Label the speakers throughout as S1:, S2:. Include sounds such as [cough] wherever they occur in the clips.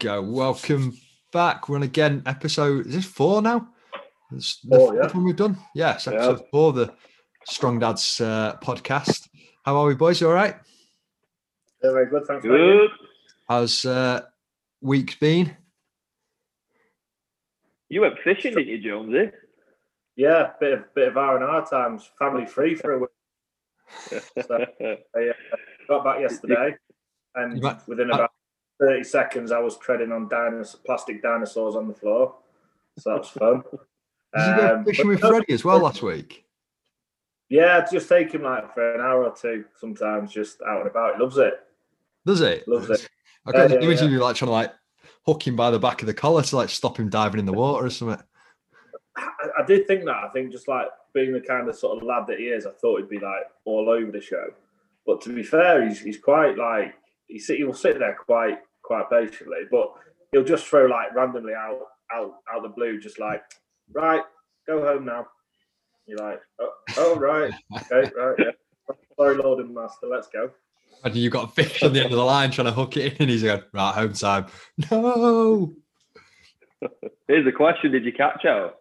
S1: go. Welcome back. We're on again episode. Is this four now? It's the
S2: Four,
S1: fourth
S2: yeah.
S1: one we've done. Yes, episode four the Strong Dads uh, podcast. How are we, boys? You all right?
S2: Yeah, very good. Thanks.
S3: Good.
S1: How's uh, week been?
S3: You went fishing, didn't you, Jonesy?
S2: Yeah, bit of bit of R and R times. Family free for a week. [laughs] So, I uh, got back yesterday, and
S1: You might-
S2: within about thirty seconds, I was treading on dinosaur, plastic dinosaurs on the floor. So that was fun. [laughs]
S1: Did you go
S2: Um,
S1: fishing
S2: but
S1: with Freddie as well last week?
S2: Yeah, just take him like for an hour or two. Sometimes just out and about. He loves it.
S1: Does it?
S2: Loves it.
S1: I got
S2: Yeah,
S1: the
S2: yeah,
S1: image of you like trying to like hook him by the back of the collar to like stop him diving in the water or something.
S2: I, I did think that. I think just like being the kind of sort of lad that he is, I thought he'd be like all over the show. But to be fair, he's he's quite like he sit he will sit there quite quite patiently, but he'll just throw like randomly out out out the blue, just like right, go home now. You're like, oh, oh right, okay, right, yeah. Sorry, Lord and Master, let's go.
S1: And you've got a fish on the end of the line trying to hook it in, and he's going, right, home time. No. [laughs]
S3: Here's the question: Did you catch out?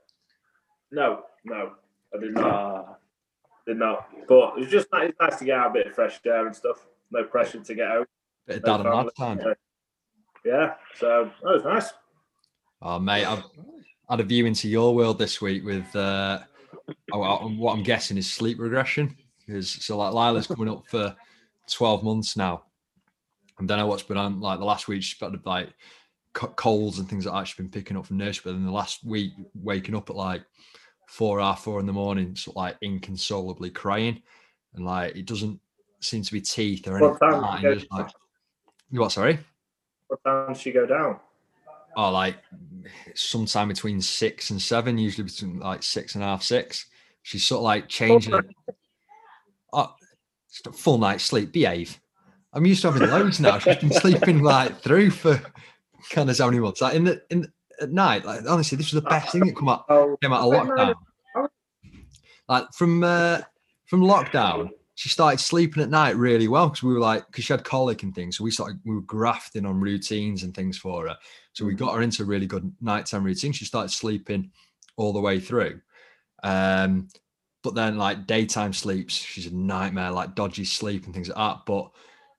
S2: No, no, I did not.
S3: Ah,
S2: Did not. But it was just nice, nice to get out a bit of fresh air and stuff. No pressure to get out.
S1: Bit of dad and lad time.
S2: Yeah, so that was nice.
S1: Oh, mate, I've had a view into your world this week with uh, what I'm guessing is sleep regression. Because so, like, Lila's coming up for 12 months now. And then I what's been on like the last week, she's got like co- colds and things like that. She's been picking up from nursery. But then the last week, waking up at like four half four in the morning, sort of like inconsolably crying. And like, it doesn't seem to be teeth or anything
S2: What time
S1: that.
S2: did you
S1: And
S2: go
S1: just like, what, sorry?
S2: What time she go down?
S1: Oh, like sometime between six and seven, usually between like six and a half, six. She's sort of like changing. Oh, full night's sleep. Behave. I'm used to having loads now. She's been sleeping like through for kind of how many months. Like in the in at night, like honestly, this was the best thing that come out
S2: Oh,
S1: came out of lockdown. Like from uh, from lockdown, she started sleeping at night really well because we were like because she had colic and things. So we started we were grafting on routines and things for her. So we got her into a really good nighttime routine. She started sleeping all the way through. Um, but then like daytime sleeps, she's a nightmare, like dodgy sleep and things like that. But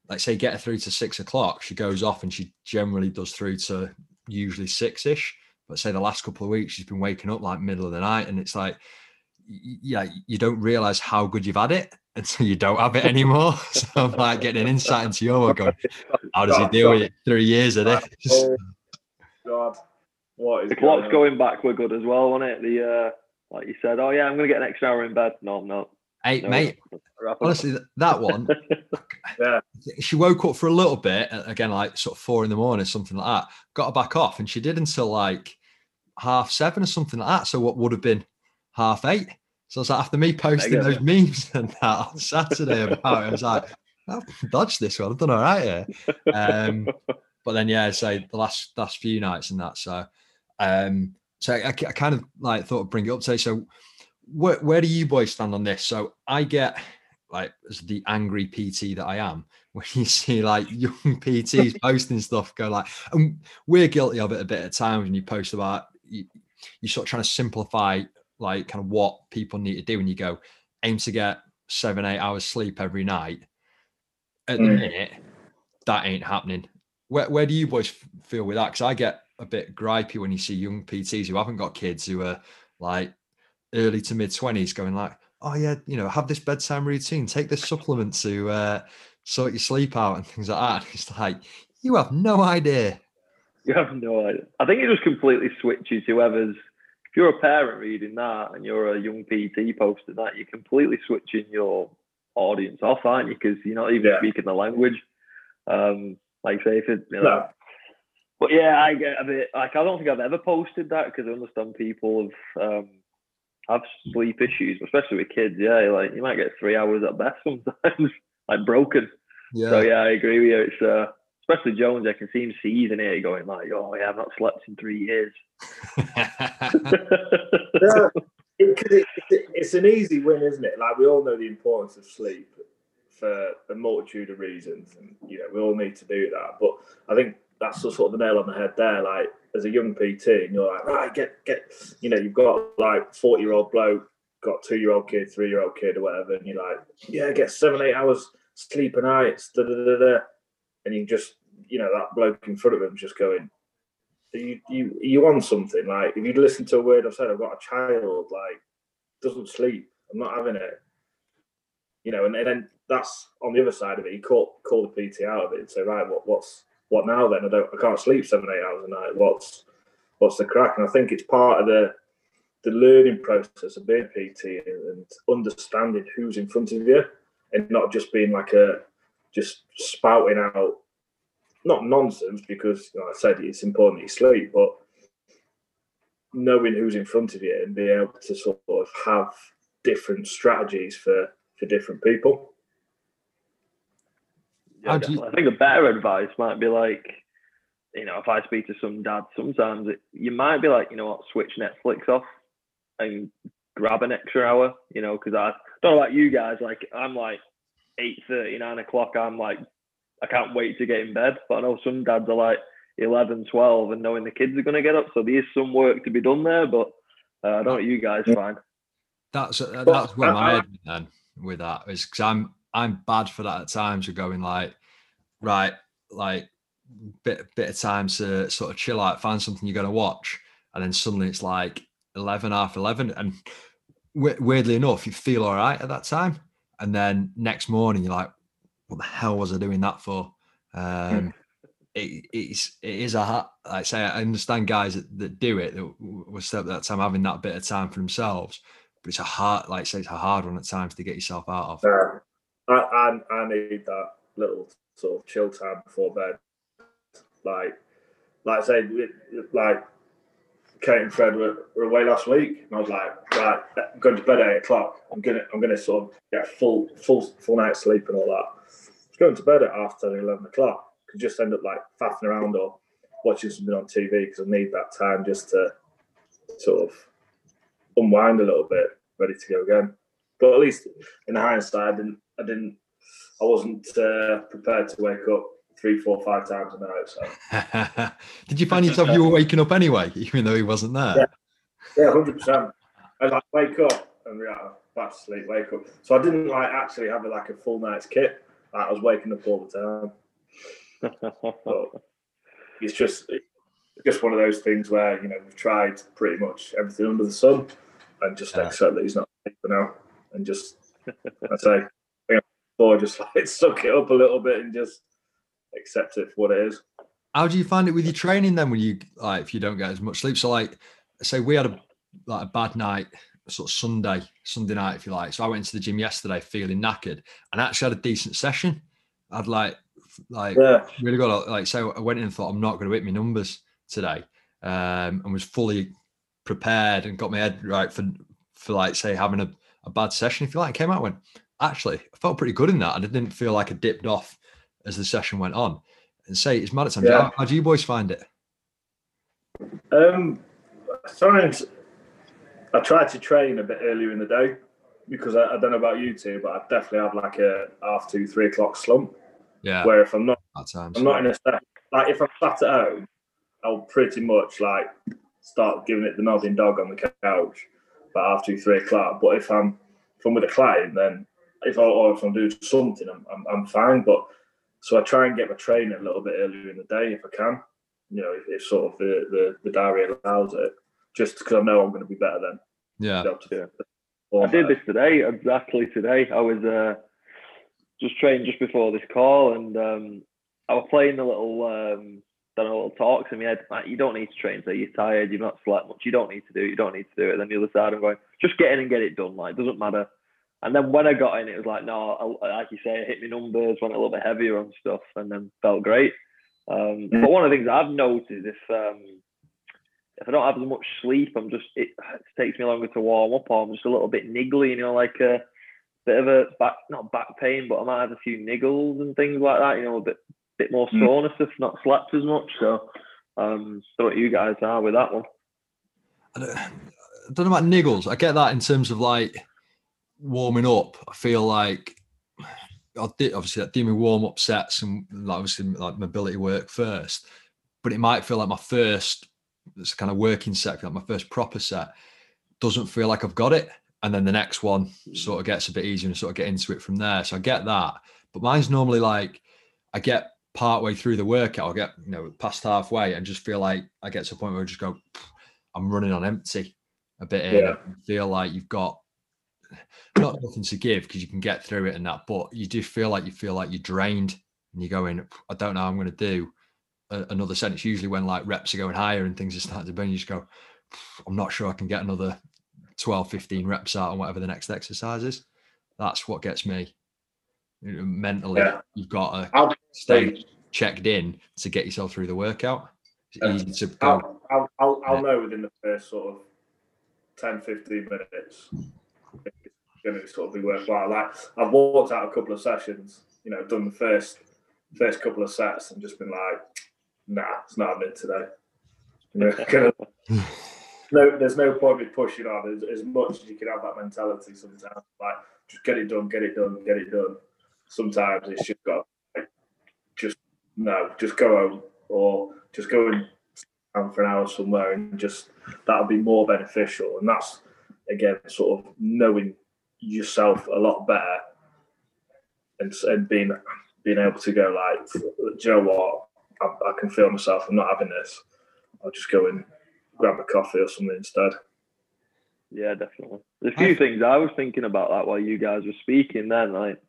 S1: like say get her through to six o'clock, she goes off and she generally does through to usually six-ish. But say the last couple of weeks, she's been waking up like middle of the night, and it's like, yeah, you don't realize how good you've had it until you don't have it anymore. [laughs] so I'm like getting an insight into your world, going, how does he deal with it? Three years of this. [laughs]
S2: Oh, God. What is
S3: the clock's going,
S2: on?
S3: going backward good as well, wasn't it? The uh, like you said, oh yeah, I'm gonna get an extra hour in bed. No, I'm not.
S1: Hey,
S3: No,
S1: mate,
S3: it's not happening.
S1: honestly, that one, [laughs]
S2: Yeah.
S1: she woke up for a little bit, again, like sort of four in the morning, something like that, got her back off, and she did until like half seven or something like that. So what would have been half eight. So it's like after me posting those memes [laughs] and that on Saturday about it, I was like, I've dodged this one. I've done all right here. Um, but then yeah, so the last last few nights and that. So um, so I, I kind of like thought I'd bring it up today. So where where do you boys stand on this? So I get like as the angry PT that I am, [laughs] when you see like young [laughs] PTs posting stuff, go like, and we're guilty of it a bit at times when you post about you, you're sort of trying to simplify like kind of what people need to do, and you go aim to get seven eight hours sleep every night. At the
S2: Mm.
S1: minute, that ain't happening. Where where do you boys feel with that? Because I get a bit gripey when you see young PTs who haven't got kids who are like early to mid twenties going like, oh yeah, you know, have this bedtime routine, take this supplement to uh, sort your sleep out and things like that. [laughs] It's like you have no idea.
S3: You have no idea. I think it just completely switches whoever's. If you're a parent reading that and you're a young PT posting that, you're completely switching your audience off, aren't you? Because you're not even
S2: Yeah.
S3: speaking the language. Um, like say if it, you know,
S2: No.
S3: But yeah, I get a bit like I don't think I've ever posted that because I understand people have um, have sleep issues, especially with kids. Yeah, like you might get three hours at best sometimes, [laughs] like broken.
S1: Yeah.
S3: So yeah, I agree with you. It's uh, especially Jones. I can see him seething here, going like, "Oh yeah, I've not slept in three years." [laughs]
S2: Yeah. It, it, it, it's an easy win, isn't it? Like we all know the importance of sleep for a multitude of reasons, and you know we all need to do that. But I think that's the sort of the nail on the head there. Like as a young PT, and you're like, right, get get, you know, you've got like forty year old bloke, got two year old kid, three year old kid, or whatever, and you're like, yeah, get seven eight hours sleep a night, da, da, da. And you just, you know, that bloke in front of him just going, you you you want something like if you'd listen to a word I've said, I've got a child like doesn't sleep, I'm not having it, you know, and, and then that's on the other side of it. You call call the PT out of it and say, right, what what's what now then? I don't I can't sleep seven eight hours a night. What's what's the crack? And I think it's part of the the learning process of being PT and understanding who's in front of you and not just being like a just spouting out not nonsense because you know, I said it's important that you sleep, but knowing who's in front of you and being able to sort of have different strategies for for different people.
S3: Yeah, you... I think a better advice might be like, you know, if I speak to some dads, sometimes it, you might be like, you know what, switch Netflix off and grab an extra hour, you know, because I don't know about you guys, like I'm like eight thirty, nine o'clock, I'm like, I can't wait to get in bed. But I know some dads are like 11, 12 and knowing the kids are going to get up. So there is some work to be done there, but uh, I don't know what you guys find.
S1: That's uh, that's where my head then with that is because I'm I'm bad for that at times. We're going like, right, like bit bit of time to sort of chill out, find something you're going to watch, and then suddenly it's like eleven half eleven, and weirdly enough, you feel all right at that time, and then next morning you're like, what the hell was I doing that for? Um, it, it's it is a like I say I understand guys that, that do it that were still at that time having that bit of time for themselves, but it's a hard like I say it's a hard one at times to get yourself out of.
S2: Yeah, I, I, I need that little sort of chill time before bed. Like like I say, like Kate and Fred were, were away last week, and I was like, right, I'm going to bed at eight o'clock. I'm gonna I'm gonna sort of get full full full night's sleep and all that. I was going to bed at after eleven o'clock. Could just end up like faffing around or watching something on TV because I need that time just to sort of unwind a little bit, ready to go again. But at least in hindsight, I didn't I didn't I wasn't uh, prepared to wake up three, four, five times a night. So. [laughs]
S1: Did you find yourself you were waking up anyway, even though he wasn't there?
S2: Yeah, hundred percent. I like wake up and yeah, back to sleep, wake up. So I didn't like actually have like a full night's kit. Like, I was waking up all the time. [laughs] but it's just just one of those things where you know we've tried pretty much everything under the sun, and just yeah. accept that he's not for now, and just I say, [laughs] or just like suck it up a little bit and just accept it for what it is.
S1: How do you find it with your training then when you like if you don't get as much sleep? So like say we had a like a bad night, sort of Sunday, Sunday night, if you like. So I went into the gym yesterday feeling knackered and actually had a decent session. I'd like like yeah. really got like so I went in and thought I'm not going to hit my numbers today. Um, and was fully prepared and got my head right for for like say having a, a bad session, if you like. Came out went, actually, I felt pretty good in that. And I didn't feel like I dipped off as the session went on. And say it's mad at times. Yeah. How, how, do you boys find it?
S2: Um, sometimes I try to train a bit earlier in the day because I, I, don't know about you two, but I definitely have like a half two, three o'clock slump.
S1: Yeah.
S2: Where if I'm not, I'm not in a session, like if I'm sat at home, I'll pretty much like start giving it the nodding dog on the couch about half two, three o'clock. But if I'm if I'm with a client, then if I or if I'm doing something, I'm, I'm, I'm fine. But so I try and get my training a little bit earlier in the day if I can. You know, if, if sort of the, the, the diary allows it, just because I know I'm going to be better then.
S1: Yeah.
S3: I did this today, exactly today. I was uh, just training just before this call, and um, I was playing a little, um, done a little talks in my head. Like, you don't need to train, so you're tired, you've not slept much, you don't need to do it, you don't need to do it. And then the other side, I'm going, just get in and get it done. Like, it doesn't matter and then when I got in, it was like, no, I, like you say, I hit my numbers, went a little bit heavier on stuff, and then felt great. Um, mm. But one of the things I've noticed if um, if I don't have as much sleep, I'm just it, it, takes me longer to warm up, or I'm just a little bit niggly, you know, like a bit of a back not back pain, but I might have a few niggles and things like that, you know, a bit bit more mm. soreness if not slept as much. So, um, so what you guys are with that one?
S1: I don't, I don't know about niggles. I get that in terms of like warming up, I feel like I did obviously I do my warm up sets and obviously like mobility work first. but it might feel like my first it's kind of working set, like my first proper set, doesn't feel like I've got it. And then the next one hmm. sort of gets a bit easier and sort of get into it from there. So I get that. But mine's normally like I get part way through the workout, I'll get, you know, past halfway and just feel like I get to a point where I just go, I'm running on empty a bit yeah. feel like you've got not nothing to give because you can get through it and that, but you do feel like you feel like you're drained and you're going, I don't know how I'm going to do another set. It's usually when like reps are going higher and things are starting to burn, you just go, I'm not sure I can get another 12, 15 reps out on whatever the next exercise is. That's what gets me mentally. Yeah. You've got to stay checked in to get yourself through the workout.
S2: It's easy to go. I'll, I'll, I'll, know within the first sort of 10, 15 minutes going to sort of be worthwhile. Like I've walked out a couple of sessions, you know, done the first first couple of sets and just been like, nah, it's not happening today. You know, [laughs] no, there's no point in pushing on as, as, much as you can have that mentality sometimes. Like, just get it done, get it done, get it done. Sometimes it's just got, like, just no, just go home or just go and for an hour somewhere and just that'll be more beneficial. And that's again sort of knowing yourself a lot better and and being being able to go like, do you know what? I, I can feel myself. I'm not having this. I'll just go and grab a coffee or something instead.
S3: Yeah, definitely. There's a few things I was thinking about that while you guys were speaking. Then, like,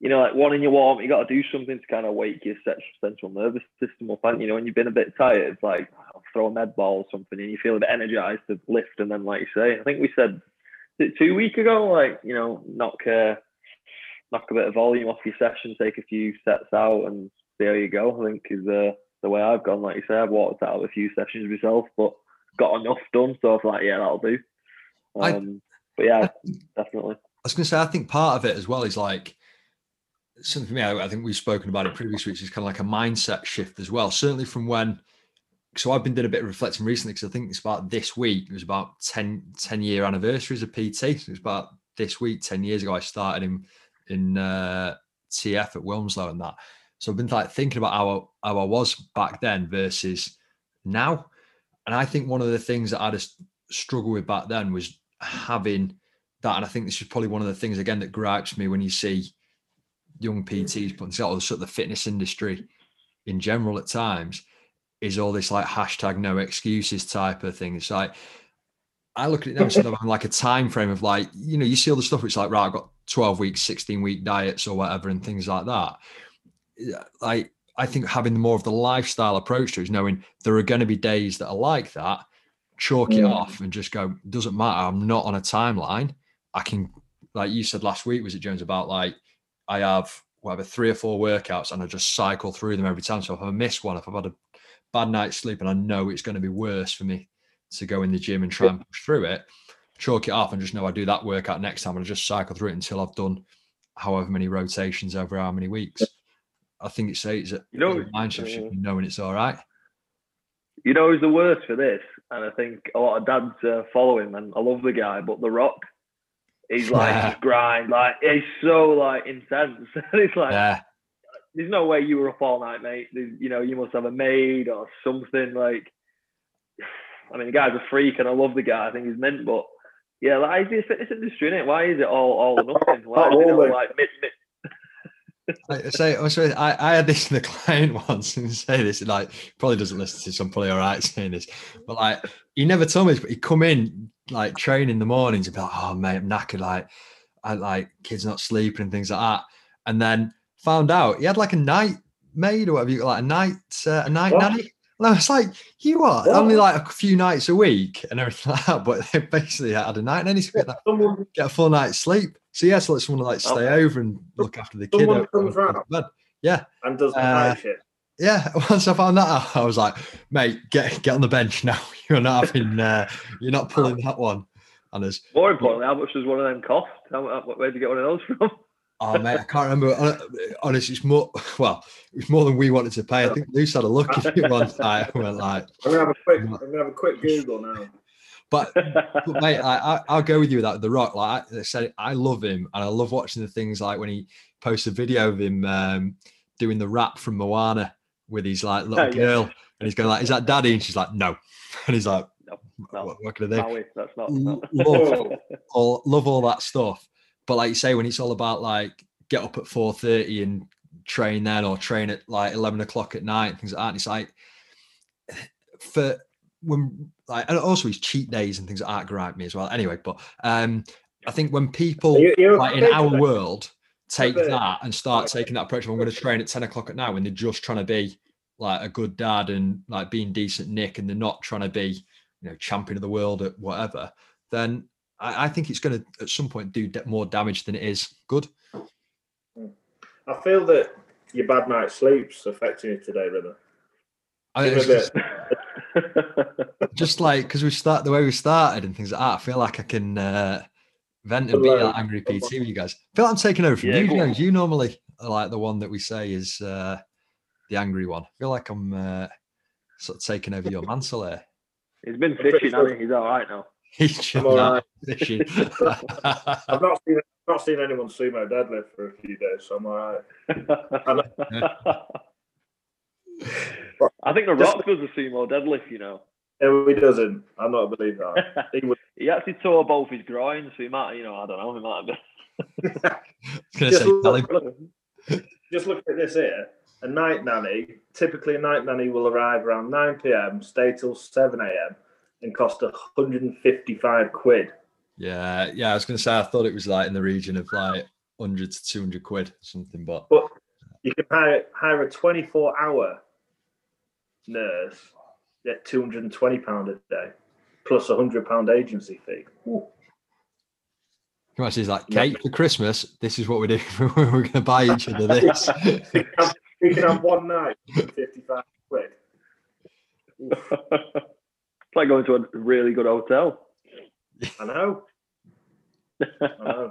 S3: you know, like one in your warm, you got to do something to kind of wake your central nervous system up. And you know, when you've been a bit tired, it's like I'll throw a med ball or something, and you feel a bit energized to lift. And then, like you say, I think we said two week ago, like you know, knock a knock a bit of volume off your session, take a few sets out, and there you go. I think is uh, the way I've gone. Like you say, I've walked out of a few sessions myself, but got enough done. So I was like, yeah, that'll do. Um, I, but yeah, definitely. I
S1: was going to say, I think part of it as well is like something for me. I, I think we've spoken about it previous weeks. Is kind of like a mindset shift as well. Certainly from when. So I've been doing a bit of reflecting recently because I think it's about this week. It was about 10, 10 year anniversaries of PT. So it was about this week, 10 years ago, I started in in uh, TF at Wilmslow and that. So I've been like thinking about how, how I was back then versus now. And I think one of the things that I just struggled with back then was having that. And I think this is probably one of the things again that gripes me when you see young PTs putting together sort of the fitness industry in general at times is all this like hashtag no excuses type of thing. It's like I look at it now instead of like a time frame of like, you know, you see all the stuff which like, right, I've got 12 weeks, 16 week diets or whatever and things like that. Like I think having more of the lifestyle approach to it is knowing there are going to be days that are like that, chalk it mm. off and just go, doesn't matter. I'm not on a timeline. I can, like you said last week, was it Jones about like I have whatever three or four workouts and I just cycle through them every time. So if I miss one, if I've had a bad night's sleep and I know it's going to be worse for me to go in the gym and try and push through it, chalk it off and just know I do that workout next time and I just cycle through it until I've done however many rotations over how many weeks. I think it's a, it's a, you know, mindset shift, knowing it's all right.
S3: You know who's the worst for this? And I think a lot of dads uh, follow him, and I love the guy, but The Rock, he's like [laughs] yeah. grind, like he's so like intense. [laughs] it's like yeah. There's no way you were up all night, mate. There's, you know, you must have a maid or something. Like, I mean, the guy's a freak, and I love the guy. I think he's mint, but yeah, like is fitness industry in it? Why is it all all or nothing? [laughs] Why is it all like mid, mid
S1: I say, I, I had this [laughs] in the client once and say this, like, probably doesn't listen to this, I'm probably all right saying this, but like, he never told me this, but he'd come in, like, train in the mornings and be like, oh, mate, I'm knackered, like, I like kids not sleeping and things like that. And then found out he had like a night maid or whatever you like a night, uh, a night what? nanny. And I was like, you are what? only like a few nights a week and everything [laughs] like that, but they basically had a night nanny to get, that, get a full night's sleep. So yeah, so let someone like stay okay. over and look after the
S2: someone kid. Comes round
S1: yeah,
S2: and does uh, shit.
S1: Yeah, [laughs] once I found that out, I was like, mate, get get on the bench now. [laughs] You're not having, uh, you're not pulling that one. And as
S3: more importantly, how much does one of them cost? How, where did you get one of those from?
S1: Oh mate, I can't remember. Honestly, it's more well, it's more than we wanted to pay. I think Luce had a look at it one time. Went like,
S2: I'm gonna have a quick, I'm gonna have a quick Google now.
S1: But, [laughs] but mate, I, will go with you with that. The Rock, like I said, I love him, and I love watching the things like when he posts a video of him um, doing the rap from Moana with his like little
S3: Oh, [laughs] yeah.
S1: girl, and he's going like, "Is that daddy?" And she's like, "No," [laughs] and he's like,
S3: No, no.
S1: "What, what can I do?"
S3: Maui, that's not. Not-
S1: love, all, love all that stuff. But like you say, when it's all about like get up at four thirty and train then, or train at like eleven o'clock at night, and things like that, and it's like [sighs] for when like and also his cheat days and things like that gripe me as well. Anyway, but um, I think when people
S2: You-
S1: like in our world take that and start taking that approach. I'm going to train at 10 o'clock at night when they're just trying to be like a good dad and like being decent Nick and they're not trying to be, you know, champion of the world at whatever, then I, I think it's going to at some point do da- more damage than it is good.
S2: I feel that your bad night sleep's affecting you today, Rimmer.
S1: I,
S2: Give
S1: it's
S2: me a
S1: just, [laughs] just like because we start the way we started and things like that, I feel like I can uh, vent and be
S2: Hello.
S1: that angry PT with you guys. I feel like I'm taking over from
S3: Yeah,
S1: you,
S3: go on.
S1: You normally are like the one that we say is uh, the angry one. I feel like I'm uh, sort of taking over your mantle here.
S3: He's been
S2: pretty
S3: fishing,
S2: sure-
S3: hasn't he? He's all right now.
S1: He's
S2: I'm all
S1: not
S2: right.
S1: fishing. [laughs]
S2: I've not seen not seen anyone sumo deadlift for a few days, so I'm all right.
S3: I think the Rock does a sumo deadlift, you know.
S2: No, he doesn't. I'm not a believer. that. He would [laughs]
S3: he actually tore both his groins, so he might, you know, I don't know, he might have been. [laughs]
S1: I was gonna
S2: just
S1: say, tell him.
S2: look, look, just look at this here. A night nanny, typically a night nanny will arrive around 9 p.m., stay till 7 a.m., and cost 155 quid.
S1: Yeah, yeah. I was gonna say I thought it was like in the region of like 100 to 200 quid, or something. But
S2: But you can hire, hire a 24 hour nurse at 220 pound a day, plus a hundred pound agency fee.
S1: Come on, she's like, Kate, for Christmas, this is what we do. We're going to [laughs] buy each other [laughs] this.
S2: we, can have one night for 55 quid. [laughs]
S3: it's like going to a really good hotel. [laughs]
S2: I know. I know.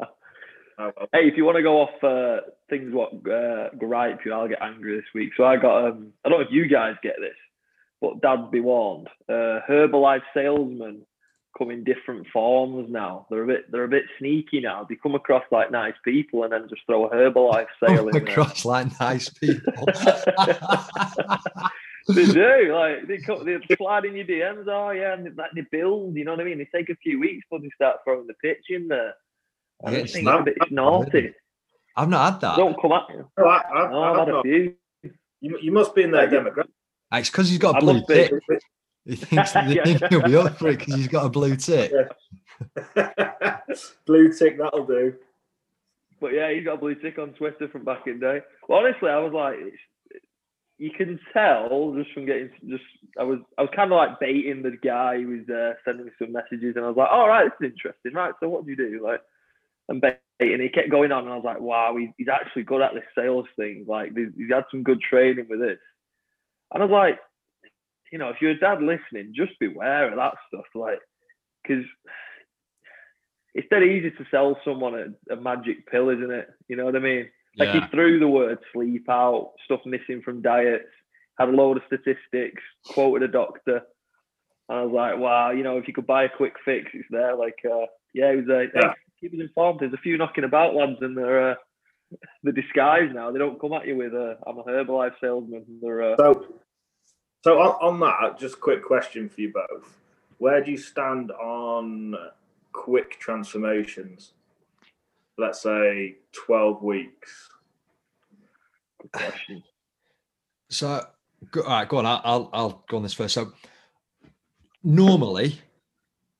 S2: Oh, well.
S3: Hey, if you want to go off uh, things what uh, gripe you, I'll get angry this week. So I got um, I don't know if you guys get this, but Dad be warned. Uh, Herbalife salesmen come in different forms now. They're a bit they're a bit sneaky now. They come across like nice people and then just throw a Herbalife sale
S1: Come
S3: in there.
S1: across like nice people. [laughs] [laughs]
S3: they do [laughs] like they come, they slide in your DMs. Oh yeah, and they, like, they build. You know what I mean? They take a few weeks before they start throwing the pitch in there. I
S1: Yeah, it's
S2: not-
S3: it's, a bit, it's naughty.
S1: I've not had that.
S3: Don't come at you.
S2: No, I, I,
S3: No,
S2: I've
S3: I've had a
S2: not-
S3: few.
S2: you, you must be in their
S3: Yeah.
S2: demographic.
S1: Ah, it's because [laughs] he's got a blue tick. He thinks they
S3: Yeah.
S1: think he'll be up for it because he's got a blue tick.
S2: Blue tick, that'll do.
S3: But yeah, he's got a blue tick on Twitter from back in the day. Well, honestly, I was like, it's, you can tell just from getting just. I was I was kind of like baiting the guy who was uh, sending some messages, and I was like, all right, this is interesting, right? So what do you do? Like, and baiting. He kept going on, and I was like, wow, he, he's actually good at this sales thing. Like, he's he's had some good training with this. And I was like, you know, if you're a dad listening, just beware of that stuff, like, because it's dead easy to sell someone a, a magic pill, isn't it? You know what I mean? Like
S1: Yeah.
S3: he threw the word sleep out, stuff missing from diets, had a load of statistics, quoted a doctor. And I was like, wow, you know, if you could buy a quick fix, it's there. Like, uh, yeah, he was like, hey,
S2: Yeah.
S3: keep us informed. There's a few knocking about, lads, and they're uh, the disguise now. They don't come at you with, uh, I'm a Herbalife salesman. They're, uh,
S2: So, so on, on that, just a quick question for you both. Where do you stand on quick transformations? Let's say 12 weeks. [sighs]
S1: So, go, all right, go on. I'll, I'll go on this first. So, normally,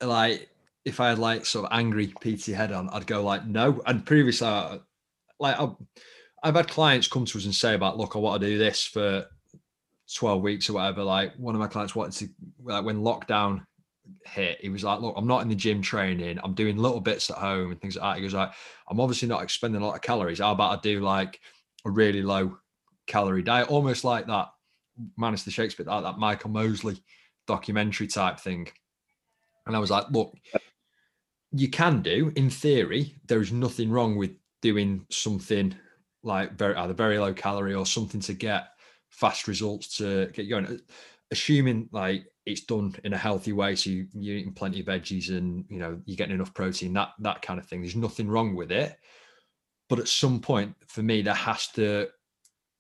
S1: like if I had like sort of angry PT head on, I'd go like no. And previously, I, like I've, I've had clients come to us and say about, look, I want to do this for twelve weeks or whatever. Like one of my clients wanted to, like when lockdown hit, he was like, look, I'm not in the gym training. I'm doing little bits at home and things like that. He goes like, I'm obviously not expending a lot of calories. How about I do like a really low calorie diet, almost like that minus the Shakespeare, like that Michael Mosley documentary type thing. And I was like, look, you can do, in theory, there is nothing wrong with doing something like very either very low calorie or something to get fast results to get you going. Assuming like it's done in a healthy way, so you, you're eating plenty of veggies and you know you're getting enough protein, that that kind of thing. There's nothing wrong with it. But at some point, for me, there has to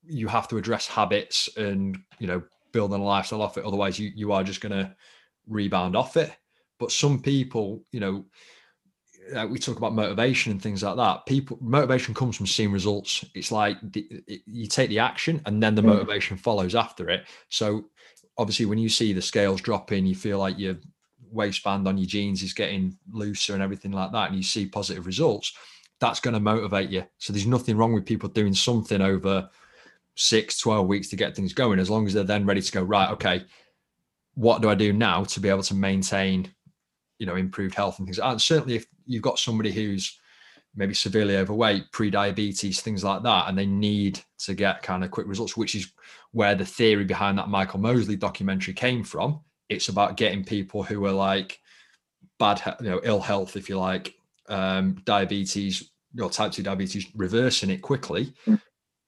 S1: you have to address habits and you know building a lifestyle off it. Otherwise, you you are just going to rebound off it. But some people, you know, uh, we talk about motivation and things like that. People motivation comes from seeing results. It's like the, it, you take the action and then the mm. motivation follows after it. So obviously, when you see the scales dropping, you feel like your waistband on your jeans is getting looser and everything like that, and you see positive results. That's going to motivate you. So there's nothing wrong with people doing something over six, 12 weeks to get things going, as long as they're then ready to go, right, okay, what do I do now to be able to maintain, you know, improved health and things? And certainly if you've got somebody who's maybe severely overweight, pre-diabetes, things like that, and they need to get kind of quick results, which is where the theory behind that Michael Mosley documentary came from. It's about getting people who are like bad, you know, ill health, if you like, um, diabetes, your type 2 diabetes, reversing it quickly. Mm.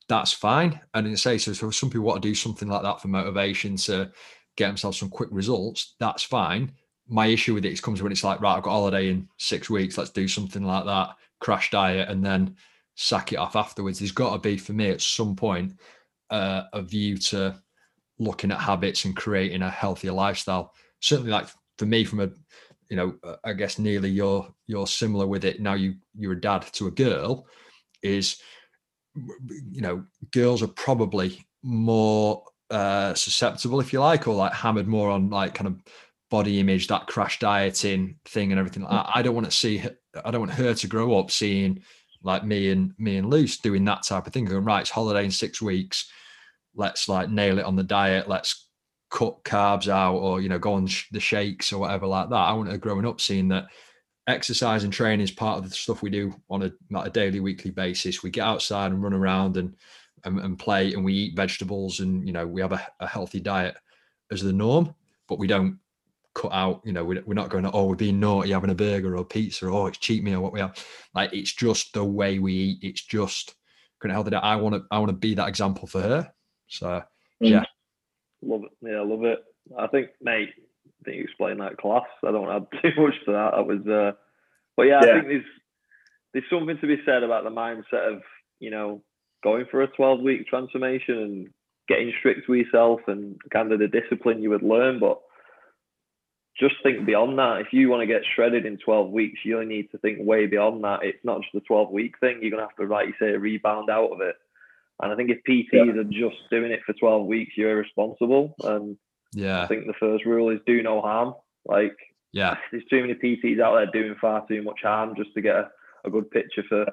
S1: That's fine. And in say so, so some people want to do something like that for motivation to get themselves some quick results, that's fine. My issue with it comes when it's like, right, I've got holiday in six weeks, let's do something like that, crash diet, and then sack it off afterwards. There's got to be for me at some point uh, a view to looking at habits and creating a healthier lifestyle. Certainly, like for me, from a you know, I guess nearly you're you're similar with it. Now you you're a dad to a girl, is you know, girls are probably more uh, susceptible, if you like, or like hammered more on like kind of body image, that crash dieting thing and everything. I, I don't want to see, I don't want her to grow up seeing like me and me and Luce doing that type of thing. Going right, it's holiday in six weeks. Let's like nail it on the diet. Let's cut carbs out, or you know, go on sh- the shakes or whatever like that. I want her growing up seeing that exercise and training is part of the stuff we do on a like a daily, weekly basis. We get outside and run around and and, and play and we eat vegetables and you know we have a, a, healthy diet as the norm but we don't cut out you know we're, we're not going to oh we're being naughty having a burger or pizza or oh it's cheat meal what we have. Like it's just the way we eat. It's just going to help it i want to i want to be that example for her. So mm. yeah.
S3: Love it. Yeah love it. I think mate I think you explained that class. I don't add [laughs] too much to that. That was uh but yeah, yeah. i think there's there's something to be said about the mindset of you know going for a 12 week transformation and getting strict with yourself and kind of the discipline you would learn. But just think beyond that. If you want to get shredded in 12 weeks, you only need to think way beyond that. It's not just a 12 week thing. You're going to have to, like you say, a rebound out of it. And I think if PTs yeah. are just doing it for 12 weeks, you're irresponsible. And
S1: yeah,
S3: I think the first rule is do no harm. Like,
S1: yeah, [laughs]
S3: there's too many PTs out there doing far too much harm just to get a, a good picture for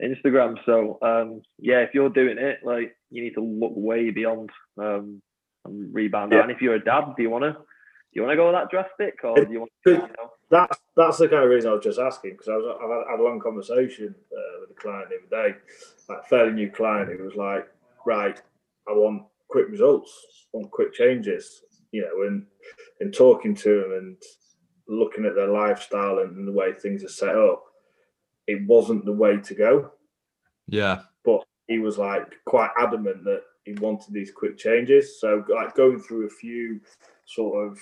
S3: Instagram. So um, yeah, if you're doing it, like you need to look way beyond um, and rebound. Yeah. And if you're a dad, do you want to you want to go that drastic, or do you want? To, you know?
S2: That's that's the kind of reason I was just asking because I was I've had, had, a long conversation uh, with a client the other day, like fairly new client who was like, right, I want quick results, I want quick changes, you know, and and talking to them and looking at their lifestyle and the way things are set up it wasn't the way to go.
S1: Yeah.
S2: But he was like quite adamant that he wanted these quick changes. So like going through a few sort of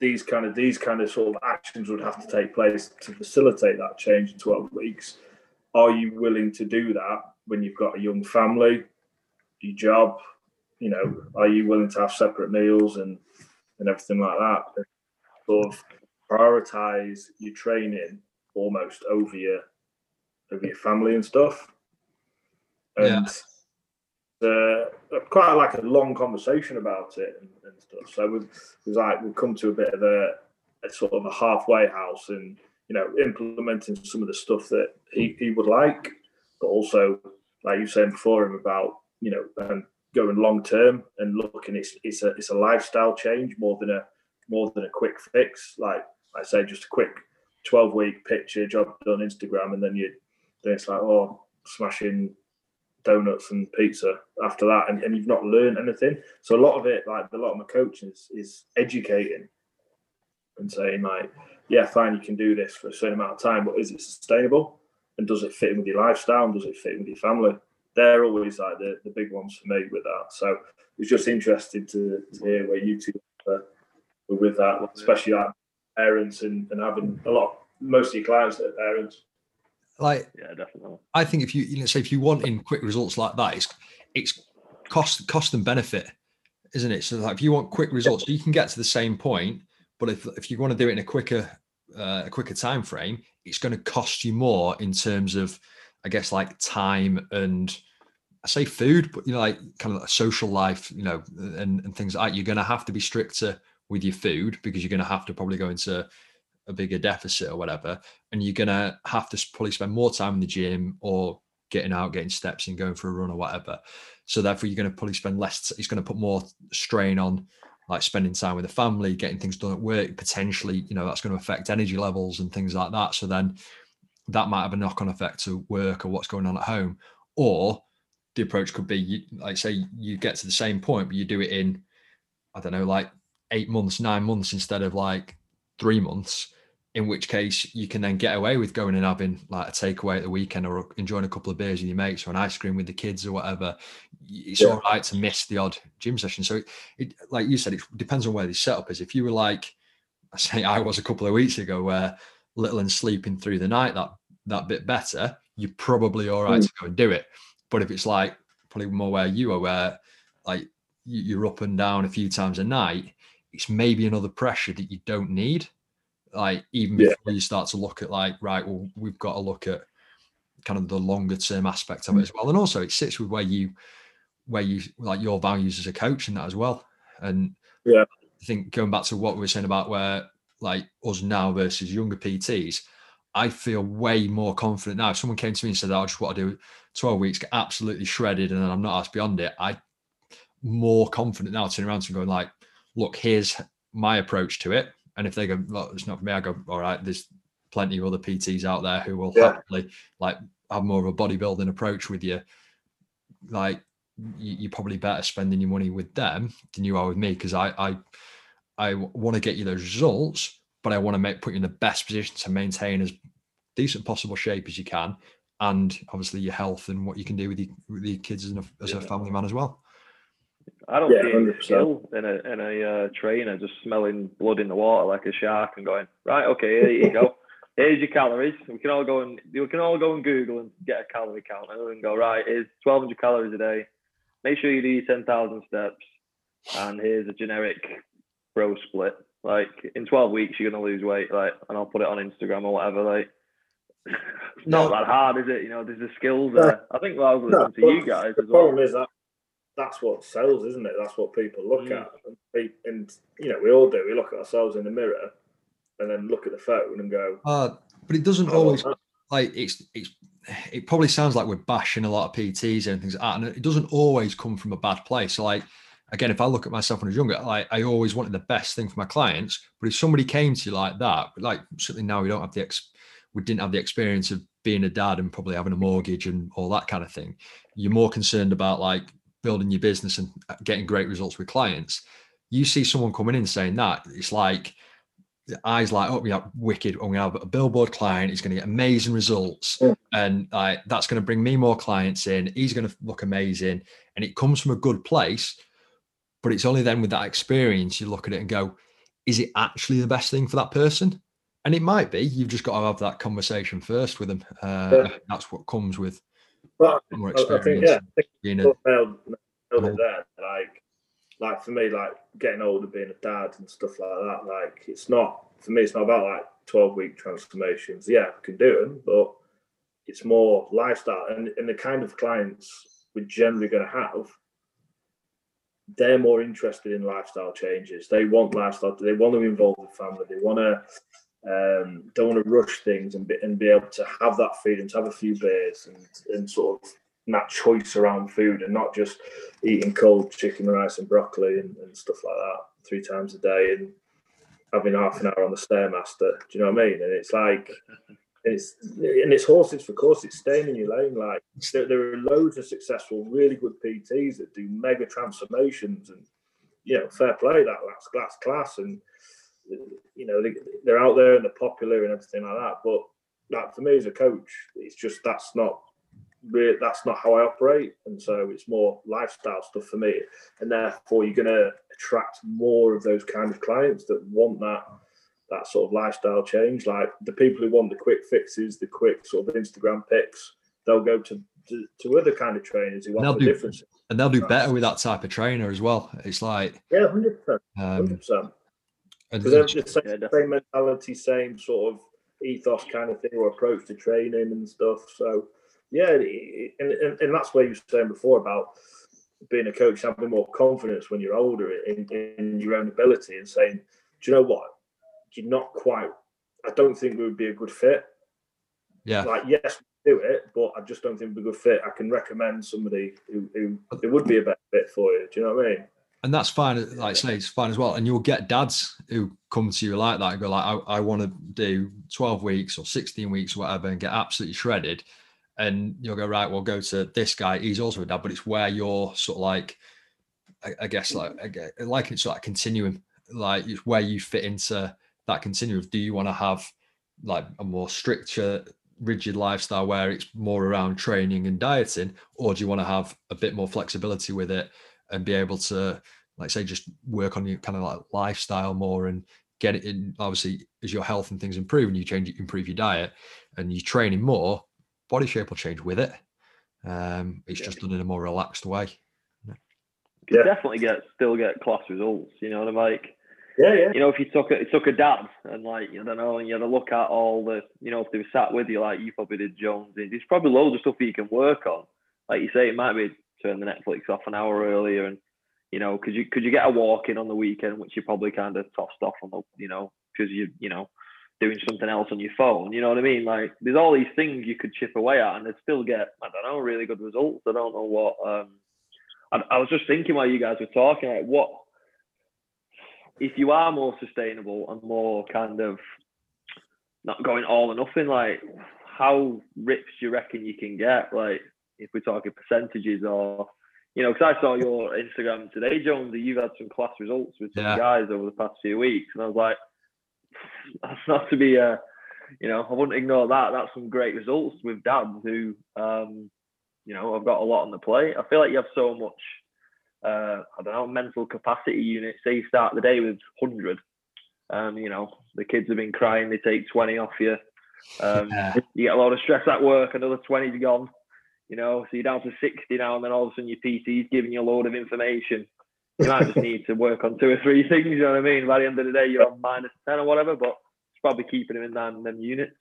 S2: these kind of these kind of sort of actions would have to take place to facilitate that change in 12 weeks. Are you willing to do that when you've got a young family, your job? You know, are you willing to have separate meals and and everything like that? Sort of prioritize your training almost over your over your family and stuff. And yeah. Uh, quite like a long conversation about it and, and stuff. So we was like we've come to a bit of a, a, sort of a halfway house and you know implementing some of the stuff that he, he would like, but also like you saying before him about you know um, going long term and looking it's it's a it's a lifestyle change more than a more than a quick fix. Like I say, just a quick 12 week picture, job done, Instagram, and then you then it's like, oh, smashing donuts and pizza after that, and, and you've not learned anything. So a lot of it, like a lot of my coaching is, educating and saying like, yeah, fine, you can do this for a certain amount of time, but is it sustainable? And does it fit in with your lifestyle? And does it fit in with your family? They're always like the, the big ones for me with that. So it was just interesting to, to hear where you two were, with that, especially like parents and, and having a lot, most of your clients that are parents.
S1: Like,
S3: yeah, definitely.
S1: I think if you, you know, say if you want in quick results like that, it's, it's cost cost and benefit, isn't it? So like if you want quick results, you can get to the same point, but if if you want to do it in a quicker uh, a quicker time frame, it's going to cost you more in terms of, I guess, like time and I say food, but you know, like kind of a social life, you know, and, and things like that. You're going to have to be stricter with your food because you're going to have to probably go into a bigger deficit or whatever, and you're to have to probably spend more time in the gym or getting out, getting steps and going for a run or whatever. So therefore, you're to probably spend less. It's to put more strain on like spending time with the family, getting things done at work. Potentially, you know, that's to affect energy levels and things like that. So then, that might have a knock-on effect to work or what's going on at home. Or the approach could be, like say, you get to the same point, but you do it in, I don't know, like eight months, nine months instead of like three months in which case you can then get away with going and having like a takeaway at the weekend or enjoying a couple of beers with your mates or an ice cream with the kids or whatever. It's yeah. all right to miss the odd gym session. So, it, it, like you said, it depends on where the setup is. If you were like, I say I was a couple of weeks ago, where little and sleeping through the night that that bit better, you're probably all right mm. to go and do it. But if it's like probably more where you are, where like you're up and down a few times a night, it's maybe another pressure that you don't need like even before yeah. you start to look at like right well we've got to look at kind of the longer term aspect of it mm. as well. And also it sits with where you where you like your values as a coach and that as well. And
S2: yeah.
S1: I think going back to what we were saying about where like us now versus younger pts i feel way more confident now. If someone came to me and said oh, i just want to do 12 weeks get absolutely shredded and then i'm not asked beyond it i more confident now turning around and going like look here's my approach to it and if they go, well, it's not for me, I go, all right, there's plenty of other PTs out there who will yeah. happily like have more of a bodybuilding approach with you. Like you, are probably better spending your money with them than you are with me because I I I want to get you those results, but I want to make put you in the best position to maintain as decent possible shape as you can, and obviously your health and what you can do with, your, with your kids as a, as a family man as well.
S3: I don't yeah, see any skill in a in a uh, trainer just smelling blood in the water like a shark and going right. Okay, here you go. [laughs] Here's your calories. We can all go and we can all go and Google and get a calorie counter and go right. Here's 1,200 calories a day. Make sure you do 10,000 steps. And here's a generic bro split. Like in 12 weeks, you're gonna lose weight. Like, and I'll put it on Instagram or whatever. Like, [laughs] not that hard, is it? You know, there's the skills there. I think well, I was listening no, to you guys.
S2: The problem is that that's what sells, isn't it? That's what people look mm. at, and, and, you know we all do. We look at ourselves in the mirror, and then look at the phone and go.
S1: Uh, but it doesn't always like it's it's. It probably sounds like we're bashing a lot of PTs and things like that, and it doesn't always come from a bad place. So like again, if I look at myself when I was younger, like I always wanted the best thing for my clients. But if somebody came to you like that, like certainly now we don't have the ex, we didn't have the experience of being a dad and probably having a mortgage and all that kind of thing. You're more concerned about like building your business and uh, getting great results with clients. You see someone coming in saying that, it's like the eyes light up. We have wicked. I'm to have a billboard client. He's going to get amazing results, yeah. and uh, that's going to bring me more clients in. He's going to look amazing, and it comes from a good place. But it's only then with that experience you look at it and go, is it actually the best thing for that person? And it might be. You've just got to have that conversation first with them. Uh, yeah. That's what comes with
S2: but more experience. I think, yeah, I think nailed, nailed there. Like, like for me, like getting older, being a dad and stuff like that. Like, it's not for me. It's not about like twelve week transformations. Yeah, I can do them, but it's more lifestyle and, and the kind of clients we're generally going to have. They're more interested in lifestyle changes. They want lifestyle. They want to involve the family. They want to um, don't want to rush things and be, and be able to have that freedom to have a few beers and, and sort of that choice around food and not just eating cold chicken, rice, and broccoli and, and stuff like that three times a day and having half an hour on the stairmaster. Do you know what I mean? And it's like, it's and it's horses for courses. It's staying in your lane. Like there, there are loads of successful, really good PTs that do mega transformations, and you know, fair play that that's class class and you know, they, are out there and they're popular and everything like that. But that for me as a coach, it's just that's not really that's not how I operate, and so it's more lifestyle stuff for me. And therefore, you're going to attract more of those kind of clients that want that that sort of lifestyle change. Like the people who want the quick fixes, the quick sort of Instagram pics, they'll go to to, to other kind of trainers who want the do, difference.
S1: and they'll do better with that type of trainer as well. It's like
S2: Yeah, hundred percent,
S1: um,
S2: hundred percent.
S1: And
S2: Because they're the same,
S3: Yeah,
S2: same mentality, same sort of ethos kind of thing or approach to training and stuff. So yeah, and, and, and that's where you were saying before about being a coach, having more confidence when you're older in, in your own ability and saying, do you know what? You're not quite. I don't think we would be a good fit.
S1: yeah,
S2: Like, yes, do it, but I just don't think we're a good fit. I can recommend somebody who, who it would be a better fit for you. Do you know what I mean?
S1: And that's fine. Like I say, it's fine as well. And you'll get dads who come to you like that and go like, I, I want to do 12 weeks or 16 weeks or whatever and get absolutely shredded. And you'll go, right, we'll go to this guy. He's also a dad, but it's where you're sort of like, I, I guess like, I like it's like continuum, like it's where you fit into that continuum. Do you want to have like a more stricter, rigid lifestyle where it's more around training and dieting, or do you want to have a bit more flexibility with it and be able to like say just work on your kind of like lifestyle more and get it in obviously as your health and things improve and you change improve your diet and you're training more body shape will change with it um it's just done in a more relaxed way
S3: You
S2: Yeah.
S3: definitely get still get class results. You know what I'm like?
S2: Yeah, yeah.
S3: You know, if you took a it took a dad and like I don't know, and you had to look at all the, you know, if they were sat with you like you probably did Jones, there's probably loads of stuff you can work on. Like you say, it might be turn the Netflix off an hour earlier, and you know, could you could you get a walk in on the weekend, which you probably kind of tossed off on the, you know, because you you know doing something else on your phone. You know what I mean? Like there's all these things you could chip away at, and they'd still get I don't know really good results. I don't know what. um I, I was just thinking while you guys were talking, like what if you are more sustainable and more kind of not going all or nothing, like how ripped do you reckon you can get? Like if we're talking percentages or you know, because I saw your Instagram today, Jones, that you've had some class results with some
S1: Yeah.
S3: guys over the past few weeks, and I was like, that's not to be a, you know, I wouldn't ignore that. That's some great results with dads who, um, you know, I've got a lot on the plate. I feel like you have so much uh, I don't know, mental capacity units. Say you start the day with 100. Um, you know, the kids have been crying, they take 20 off you. Um,
S1: Yeah.
S3: you get a lot of stress at work, another 20's gone. You know, so you're down to 60 now, and then all of a sudden your PC's giving you a load of information. You might just need to work on two or three things, you know what I mean? By the end of the day, you're on minus 10 or whatever, but it's probably keeping them in them, them units.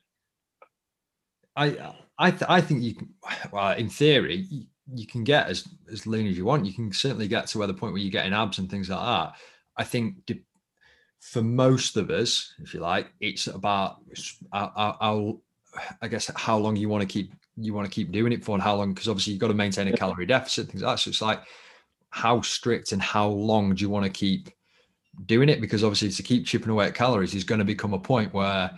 S1: I I th- I think you can. Well, in theory, you, you can get as as lean as you want. You can certainly get to where the point where you're getting abs and things like that. I think de- for most of us, if you like, it's about how- how- I guess how long you want to keep you want to keep doing it for, and how long because obviously you've got to maintain a calorie deficit, things like that. So it's like how strict and how long do you want to keep doing it? Because obviously to keep chipping away at calories is going to become a point where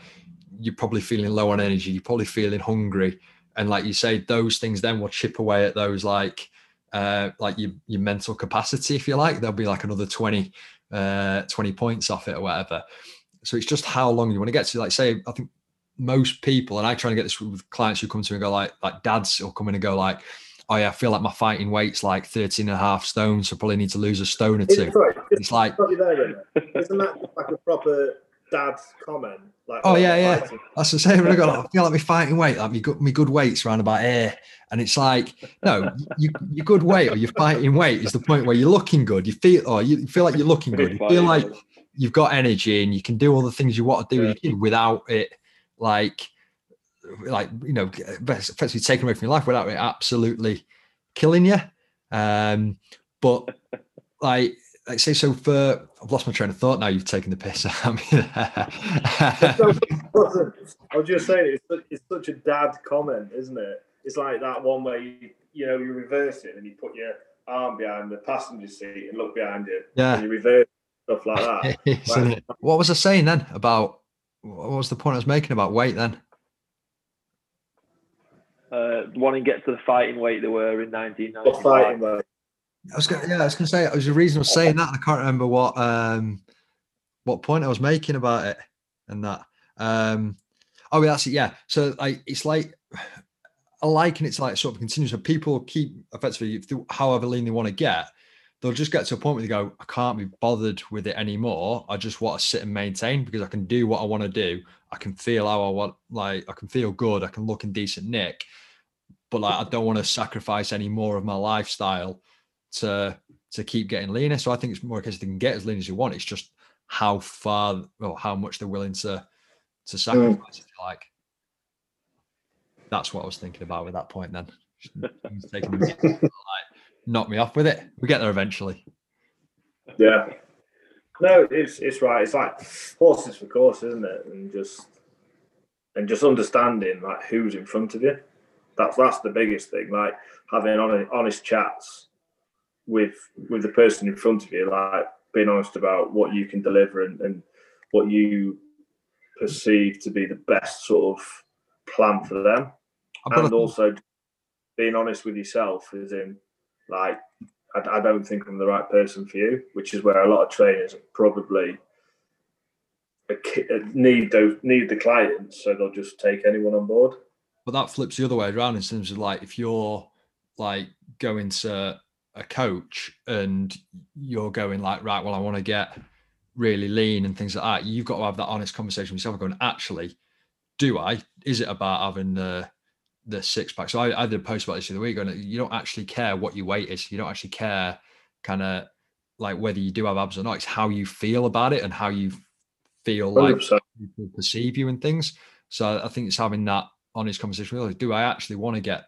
S1: you're probably feeling low on energy, you're probably feeling hungry, and like you say, those things then will chip away at those like uh like your your mental capacity, if you like. There'll be like another 20 uh 20 points off it or whatever. So it's just how long you want to get to. Like say, I think most people, and I try and get this with clients who come to me and go like like dads will come in and go like, oh yeah, I feel like my fighting weight's like 13 and a half stone, so probably need to lose a stone or two.
S2: It's,
S1: like
S2: Stop you there, then. Isn't that like a proper dad's comment? Like,
S1: Oh, oh yeah, yeah.
S2: fighting.
S1: That's the same. I got. Oh, I [laughs] feel like my fighting weight, like my good, my good weights around about here, and it's like, no, you, your good weight or your fighting weight is the point where you're looking good. You feel, or you feel like you're looking good. You feel like you've got energy and you can do all the things you want to do with your kid without it, like, like you know, effectively taken away from your life without it absolutely killing you. Um, but [laughs] like, like say, so for I've lost my train of thought now. You've taken the piss out of me. [laughs]
S2: I was just saying, it's such, it's such a dad comment, isn't it? It's like that one where you, you know, you reverse it and you put your arm behind the passenger seat and look behind you,
S1: yeah.
S2: and you reverse stuff like that. [laughs]
S1: It? What was I saying then about what was the point I was making about weight then?
S3: Uh, wanting to get to the fighting weight they were in
S2: But
S3: 1995.
S2: fighting, like,
S1: I was gonna, yeah, I was gonna say it was the reason I was saying that. I can't remember what um what point I was making about it and that. Um oh yeah, that's it, yeah. So like it's like I liken it's like sort of continuous. So people keep effectively however lean they want to get, they'll just get to a point where they go, I can't be bothered with it anymore. I just want to sit and maintain because I can do what I want to do. I can feel how I want, like I can feel good. I can look in decent nick, but like I don't want to sacrifice any more of my lifestyle to to keep getting leaner. So I think it's more a case they can get as lean as you want. It's just how far or how much they're willing to to sacrifice. Mm. Like that's what I was thinking about with that point. Then [laughs] taking like, knock me off with it. We get there eventually.
S2: Yeah. No, it's it's right. It's like horses for course, isn't it? And just and just understanding like who's in front of you. That's that's the biggest thing. Like having honest, honest chats with with the person in front of you, like being honest about what you can deliver and, and what you perceive to be the best sort of plan for them, and also being honest with yourself, is in like I, I, don't think I'm the right person for you, which is where a lot of trainers probably uh, need those need the clients, so they'll just take anyone on board.
S1: But that flips the other way around in terms of like if you're like going to a coach and you're going like right, well, I want to get really lean and things like that. You've got to have that honest conversation with yourself, going actually, do I? Is it about having the the six pack. So I, I did a post about this the other week, and you don't actually care what your weight is. You don't actually care kind of like whether you do have abs or not. It's how you feel about it and how you feel 100%. like people perceive you and things. So I think it's having that honest conversation with, like, do I actually want to get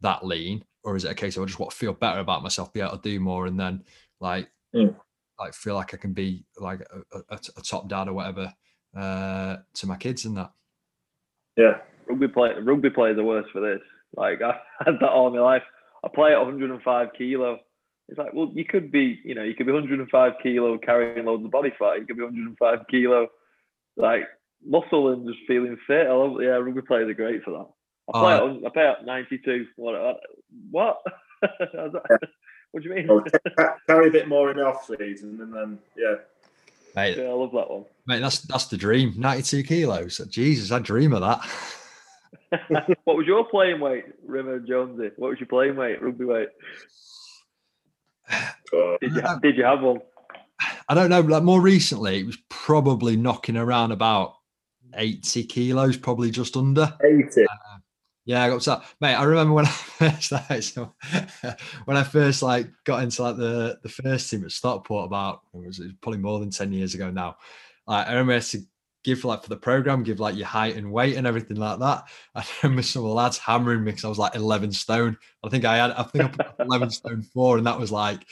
S1: that lean? Or is it a case of I just want to feel better about myself, be able to do more, and then like mm. like feel like I can be like a, a, a top dad or whatever uh, to my kids and that.
S2: Yeah,
S3: rugby play rugby players are worse for this. Like [laughs] I had that all my life. I play at 105 kilo. It's like, well, you could be, you know, you could be 105 kilo carrying loads of body fat. You could be 105 kilo, like muscle and just feeling fit. I love, yeah, rugby players are great for that. I play, uh, at, I play at 92. What? What? [laughs] [laughs] what do you mean?
S2: Carry a bit more in the off season, and then yeah.
S1: Mate,
S3: yeah, I love that one.
S1: Mate, that's that's the dream. 92 kilos. Jesus, I dream of that. [laughs]
S3: what was your playing weight, Rimmer Jonesy? What was your playing weight, rugby weight? Did you, did you have one?
S1: I don't know. Like more recently, it was probably knocking around about 80 kilos, probably just under.
S2: 80. Uh,
S1: yeah, I got that, mate. I remember when I [laughs] first like, so, [laughs] when I first like got into like the the first team at Stockport about it was, it was probably more than ten years ago now. Like, I remember to give like for the program, give like your height and weight and everything like that. [laughs] I remember some of the lads hammering me because I was like 11 stone. I think I had, I think I put 11 [laughs] stone four, and that was like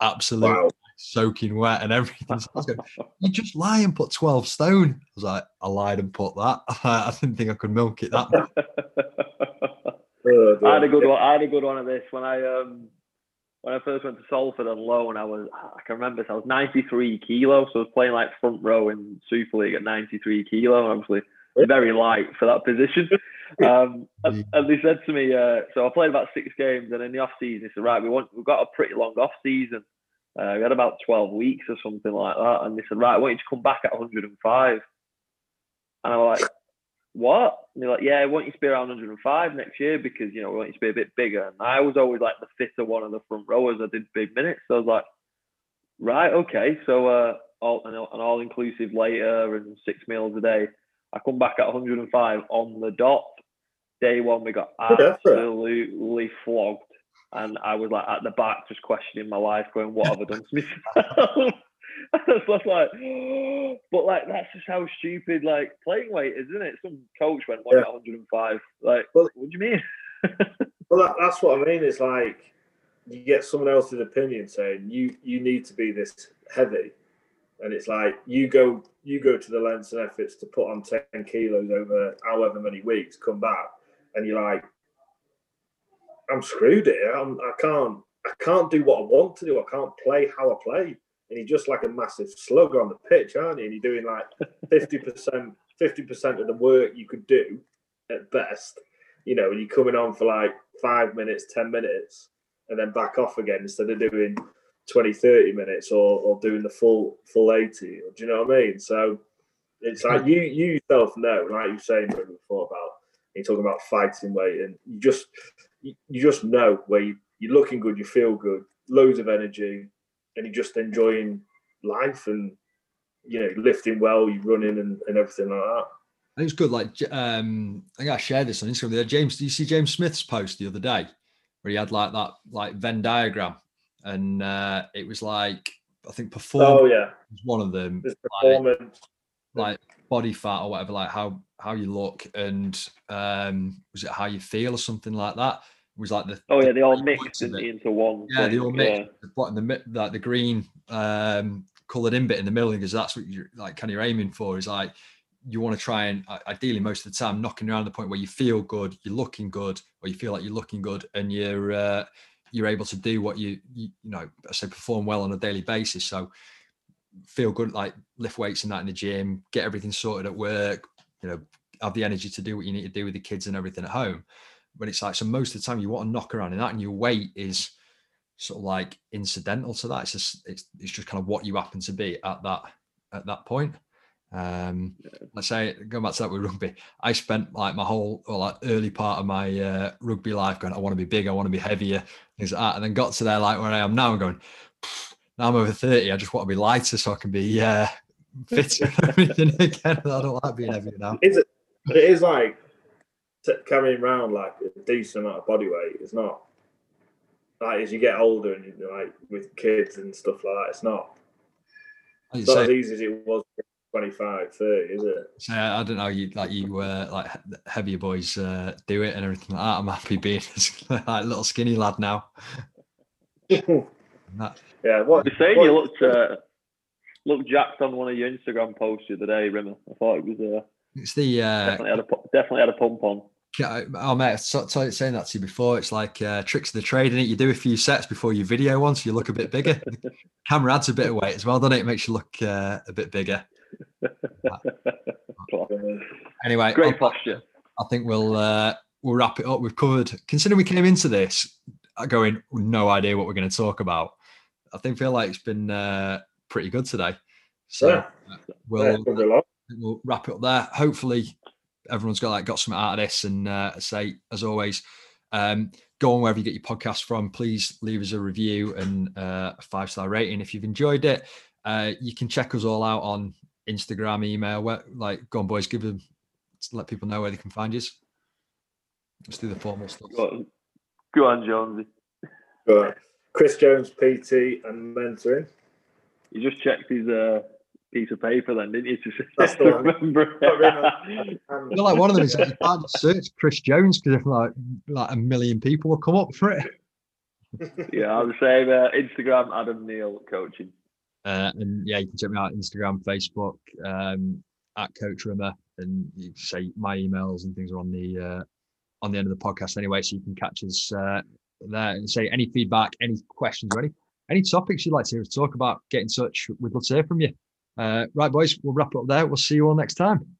S1: absolutely wow. soaking wet and everything. So I was going, [laughs] you just lie and put 12 stone. I was like, I lied and put that. I didn't think I could milk it that much.
S3: I had a good one. I had a good one of this when I um when I first went to Salford on loan, I was I can remember this, I was 93 kilo, so I was playing like front row in Super League at 93 kilo, obviously very light for that position. [laughs] Um, and, and, they said to me, uh, so I played about six games, and in the off season, they said, right, we want we've got a pretty long off season. Uh, we had about 12 weeks or something like that, and they said, right, I want you to come back at 105. And I was like, what? And they're like, yeah, I want you to be around 105 next year because, you know, we want you to be a bit bigger. And I was always like the fitter one of the front rowers. I did big minutes. So I was like, right, okay. So uh, all, an, an all inclusive later and six meals a day. I come back at 105 on the dot. Day one, we got absolutely flogged. And I was like at the back, just questioning my life, going, what have I done to myself? [laughs] [laughs] was like, [gasps] but like that's just how stupid like playing weight is, isn't it? Some coach went yeah. 105. Like, well, what do you mean? [laughs]
S2: well, that, that's what I mean. It's like you get someone else's opinion saying you you need to be this heavy, and it's like you go you go to the lengths and efforts to put on 10 kilos over however many weeks, come back, and you're like, I'm screwed here. I'm, I can't I can't do what I want to do. I can't play how I play and you're just like a massive slugger on the pitch, aren't you? And you're doing like [laughs] 50%, 50% of the work you could do at best, you know, and you're coming on for like five minutes, 10 minutes, and then back off again instead of doing 20, 30 minutes or, or doing the full full 80. Do you know what I mean? So it's like you you yourself know, like you were saying before about you're talking about fighting weight, and you just you, you just know where you, you're looking good, you feel good, loads of energy, and you're just enjoying life and you know lifting well, you running and, and everything like that.
S1: I think it's good. Like um, I think I shared this on Instagram. There, James, do you see James Smith's post the other day where he had like that like Venn diagram and uh, it was like I think performance.
S2: Oh yeah,
S1: was one of them. Like,
S2: performance.
S1: like body fat or whatever, like how how you look and um was it how you feel or something like that? Was like the
S3: Oh yeah, they all mixed in, into one.
S1: Yeah, they all mixed. The bottom, the like the green um coloured in bit in the middle because that's what you're like kind of you're aiming for is like you want to try and ideally most of the time knocking around the point where you feel good, you're looking good, or you feel like you're looking good, and you're uh, you're able to do what you you, you know I say perform well on a daily basis. So feel good, like lift weights and that in the gym, get everything sorted at work, you know, have the energy to do what you need to do with the kids and everything at home. But it's like so most of the time you want to knock around in that, and your weight is sort of like incidental to that. It's just it's it's just kind of what you happen to be at that at that point. Um, let's say going back to that with rugby, I spent like my whole or like early part of my uh, rugby life going, I want to be big, I want to be heavier, things like that, and then got to there like where I am now, and going, now I'm over thirty, I just want to be lighter so I can be uh, fitter and [laughs] everything again. I don't like being heavier now.
S2: Is it? It is like t- carrying around like a decent amount of body weight. It's not like as you get older and you like with kids and stuff like that. It's not. It's not
S1: say,
S2: as easy as it was 25, 30, is it?
S1: So I don't know, you like you uh, like he- heavier boys uh, do it and everything like that. I'm happy being like [laughs] a little skinny lad now. [laughs] And that-
S2: yeah. What?
S3: You're saying
S2: what-
S3: you looked uh, looked jacked on one of your Instagram posts the other day, Rimmer. I thought it was uh,
S1: it's the uh,
S3: definitely had a pu- definitely had a pump on.
S1: Yeah, Oh mate, I so, saying that to you before. It's like uh, tricks of the trade, in it. You do a few sets before you video one, so you look a bit bigger. [laughs] Camera adds a bit of weight as well, doesn't it? It makes you look uh, a bit bigger. [laughs] Anyway,
S3: Great
S1: I,
S3: posture.
S1: I think we'll uh, we'll wrap it up. We've covered. Considering we came into this uh, going no idea what we're going to talk about, I think feel like it's been uh, pretty good today. So
S2: Yeah.
S1: uh, we'll we'll wrap it up there. Hopefully, everyone's got like got something out of this. And uh, say as always, um, go on wherever you get your podcast from. Please leave us a review and uh, a five star rating if you've enjoyed it. Uh, you can check us all out on Instagram, email. Where, like, go on, boys, give them let people know where they can find you. Let's do the formal stuff.
S3: Go on, Go on Jonesy.
S2: But Chris Jones, PT, and mentoring.
S3: You just checked his uh, piece of paper then, didn't you? To
S2: That's the
S3: remember.
S2: Got rid of- And
S1: You know, like one of them is like, you can't just search Chris Jones because if like like a million people will come up for it. [laughs]
S3: yeah, I'm the same. Uh, Instagram, Adam Neal coaching.
S1: Uh, and yeah, you can check me out on Instagram, Facebook, um, at Coach Rimmer, and you can say my emails and things are on the uh, on the end of the podcast anyway, so you can catch us uh, there and say any feedback, any questions, or any any topics you'd like to hear us talk about. Get in touch. We'd love to hear from you. Uh, right, boys, we'll wrap up there. We'll see you all next time.